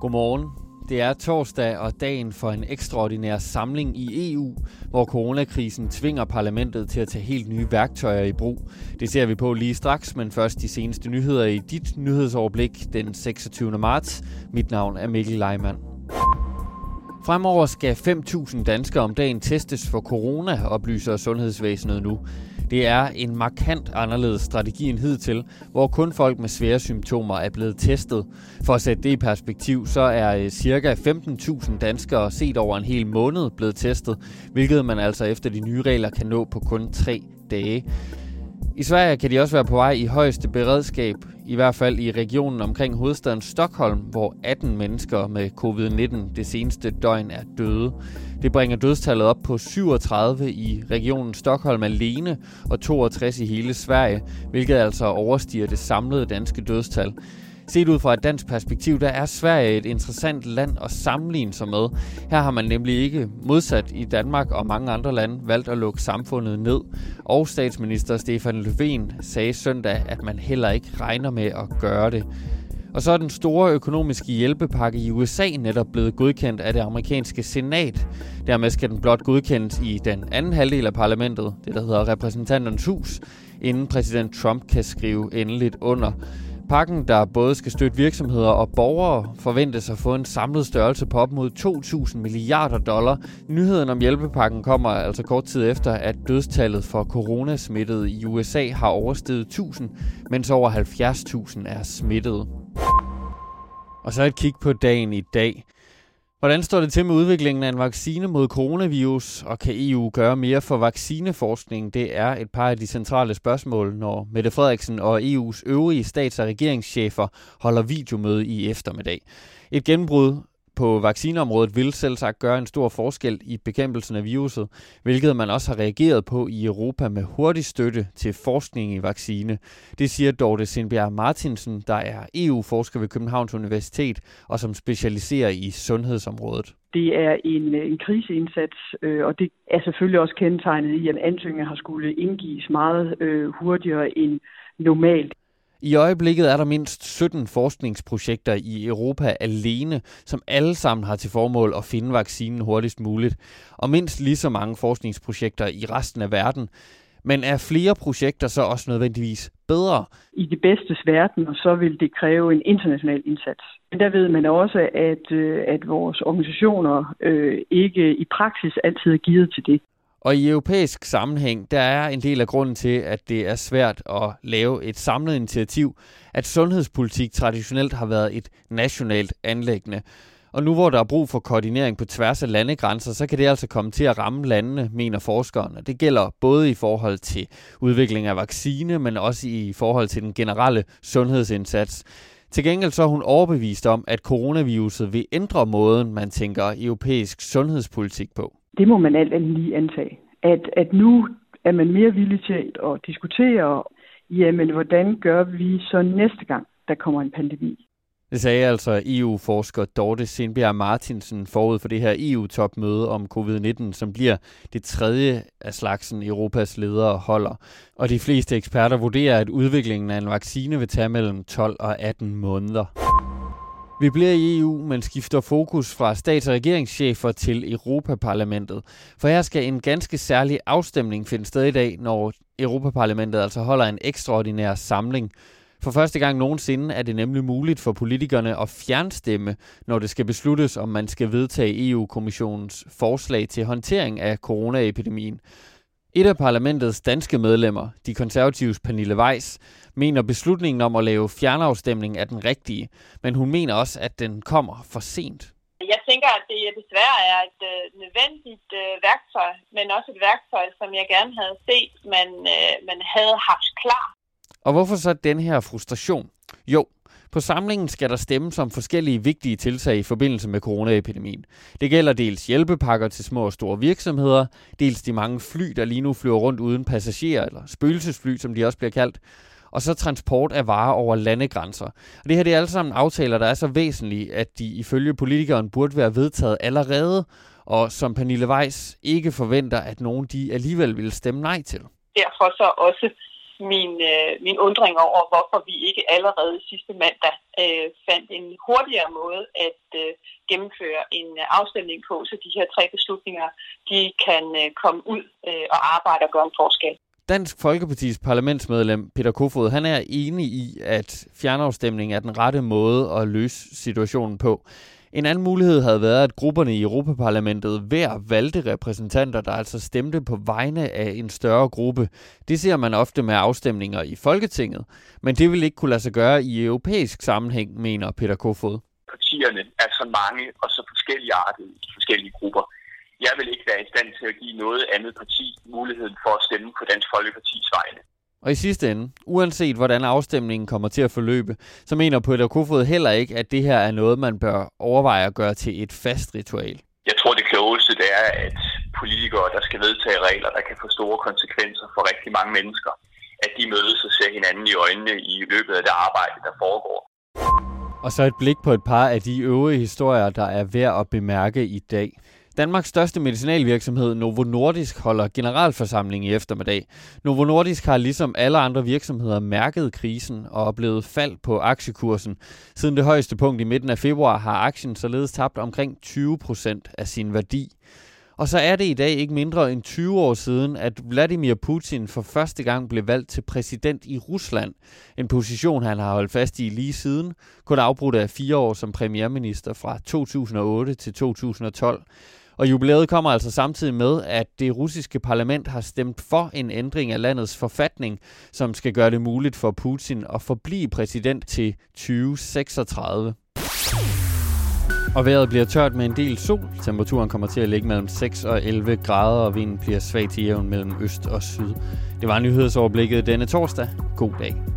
Godmorgen. Det er torsdag og dagen for en ekstraordinær samling i EU, hvor coronakrisen tvinger parlamentet til at tage helt nye værktøjer i brug. Det ser vi på lige straks, men først de seneste nyheder i dit nyhedsoverblik den 26. marts. Mit navn er Mikkel Leimann. Fremover skal 5.000 danskere om dagen testes for corona, oplyser sundhedsvæsenet nu. Det er en markant anderledes strategi end hidtil, hvor kun folk med svære symptomer er blevet testet. For at sætte det i perspektiv, så er øh, ca. 15.000 danskere set over en hel måned blevet testet, hvilket man altså efter de nye regler kan nå på kun tre dage. I Sverige kan de også være på vej i højeste beredskab, i hvert fald i regionen omkring hovedstaden Stockholm, hvor 18 mennesker med covid-19 det seneste døgn er døde. Det bringer dødstallet op på 37 i regionen Stockholm alene og 62 i hele Sverige, hvilket altså overstiger det samlede danske dødstal. Set ud fra et dansk perspektiv, der er Sverige et interessant land at sammenligne sig med. Her har man nemlig ikke modsat i Danmark og mange andre lande valgt at lukke samfundet ned. Og statsminister Stefan Löfven sagde søndag, at man heller ikke regner med at gøre det. Og så er den store økonomiske hjælpepakke i USA netop blevet godkendt af det amerikanske senat. Dermed skal den blot godkendes i den anden halvdel af parlamentet, det der hedder repræsentanternes hus, inden præsident Trump kan skrive endeligt under. Pakken, der både skal støtte virksomheder og borgere, forventes at få en samlet størrelse på op mod 2.000 milliarder dollar. Nyheden om hjælpepakken kommer altså kort tid efter, at dødstallet for coronasmittede i USA har oversteget 1.000, mens over 70.000 er smittet. Og så et kig på dagen i dag. Hvordan står det til med udviklingen af en vaccine mod coronavirus, og kan EU gøre mere for vaccineforskning? Det er et par af de centrale spørgsmål, når Mette Frederiksen og EU's øvrige stats- og regeringschefer holder videomøde i eftermiddag. Et gennembrud på vaccineområdet vil selv sagt gøre en stor forskel i bekæmpelsen af viruset, hvilket man også har reageret på i Europa med hurtig støtte til forskning i vaccine. Det siger Dorte Sindbjerg Martinsen, der er EU-forsker ved Københavns Universitet og som specialiserer i sundhedsområdet. Det er en, en kriseindsats, øh, og det er selvfølgelig også kendetegnet i, at ansøgninger har skulle indgives meget øh, hurtigere end normalt. I øjeblikket er der mindst 17 forskningsprojekter i Europa alene, som alle sammen har til formål at finde vaccinen hurtigst muligt, og mindst lige så mange forskningsprojekter i resten af verden. Men er flere projekter så også nødvendigvis bedre? I det bedste verden, og så vil det kræve en international indsats. Men der ved man også, at, øh, at vores organisationer øh, ikke i praksis altid er givet til det. Og i europæisk sammenhæng, der er en del af grunden til, at det er svært at lave et samlet initiativ, at sundhedspolitik traditionelt har været et nationalt anlæggende. Og nu hvor der er brug for koordinering på tværs af landegrænser, så kan det altså komme til at ramme landene, mener forskerne. Det gælder både i forhold til udvikling af vaccine, men også i forhold til den generelle sundhedsindsats. Til gengæld så er hun overbevist om, at coronaviruset vil ændre måden, man tænker europæisk sundhedspolitik på det må man alt andet lige antage. At, at nu er man mere villig til at diskutere, jamen hvordan gør vi så næste gang, der kommer en pandemi? Det sagde altså EU-forsker Dorte Sindbjerg Martinsen forud for det her EU-topmøde om covid-19, som bliver det tredje af slagsen Europas ledere holder. Og de fleste eksperter vurderer, at udviklingen af en vaccine vil tage mellem 12 og 18 måneder. Vi bliver i EU, men skifter fokus fra stats- og regeringschefer til Europaparlamentet. For her skal en ganske særlig afstemning finde sted i dag, når Europaparlamentet altså holder en ekstraordinær samling. For første gang nogensinde er det nemlig muligt for politikerne at fjernstemme, når det skal besluttes, om man skal vedtage EU-kommissionens forslag til håndtering af coronaepidemien. Et af parlamentets danske medlemmer, de konservatives Pernille Weiss, mener beslutningen om at lave fjernafstemning er den rigtige, men hun mener også, at den kommer for sent. Jeg tænker, at det desværre er et øh, nødvendigt øh, værktøj, men også et værktøj, som jeg gerne havde set, man, øh, man havde haft klar. Og hvorfor så den her frustration? Jo, på samlingen skal der stemmes om forskellige vigtige tiltag i forbindelse med coronaepidemien. Det gælder dels hjælpepakker til små og store virksomheder, dels de mange fly, der lige nu flyver rundt uden passagerer, eller spøgelsesfly, som de også bliver kaldt, og så transport af varer over landegrænser. Og det her det er alle sammen aftaler, der er så væsentlige, at de ifølge politikeren burde være vedtaget allerede, og som Pernille Weiss ikke forventer, at nogen de alligevel vil stemme nej til. Derfor så også min, øh, min undring over, hvorfor vi ikke allerede sidste mandag øh, fandt en hurtigere måde at øh, gennemføre en afstemning på, så de her tre beslutninger de kan øh, komme ud øh, og arbejde og gøre en forskel. Dansk Folkepartis parlamentsmedlem Peter Kofod, han er enig i, at fjernafstemning er den rette måde at løse situationen på. En anden mulighed havde været, at grupperne i Europaparlamentet hver valgte repræsentanter, der altså stemte på vegne af en større gruppe. Det ser man ofte med afstemninger i Folketinget, men det vil ikke kunne lade sig gøre i europæisk sammenhæng, mener Peter Kofod. Partierne er så mange og så forskellige arter i forskellige grupper. Jeg vil ikke være i stand til at give noget andet parti muligheden for at stemme på Dansk Folkepartis vegne. Og i sidste ende, uanset hvordan afstemningen kommer til at forløbe, så mener Peter Kofod heller ikke, at det her er noget, man bør overveje at gøre til et fast ritual. Jeg tror, det klogeste det er, at politikere, der skal vedtage regler, der kan få store konsekvenser for rigtig mange mennesker, at de mødes og ser hinanden i øjnene i løbet af det arbejde, der foregår. Og så et blik på et par af de øvrige historier, der er værd at bemærke i dag. Danmarks største medicinalvirksomhed Novo Nordisk holder generalforsamling i eftermiddag. Novo Nordisk har ligesom alle andre virksomheder mærket krisen og oplevet fald på aktiekursen. Siden det højeste punkt i midten af februar har aktien således tabt omkring 20 procent af sin værdi. Og så er det i dag ikke mindre end 20 år siden, at Vladimir Putin for første gang blev valgt til præsident i Rusland. En position, han har holdt fast i lige siden, kun afbrudt af fire år som premierminister fra 2008 til 2012. Og jubilæet kommer altså samtidig med, at det russiske parlament har stemt for en ændring af landets forfatning, som skal gøre det muligt for Putin at forblive præsident til 2036. Og vejret bliver tørt med en del sol. Temperaturen kommer til at ligge mellem 6 og 11 grader, og vinden bliver svag til jævn mellem øst og syd. Det var nyhedsoverblikket denne torsdag. God dag.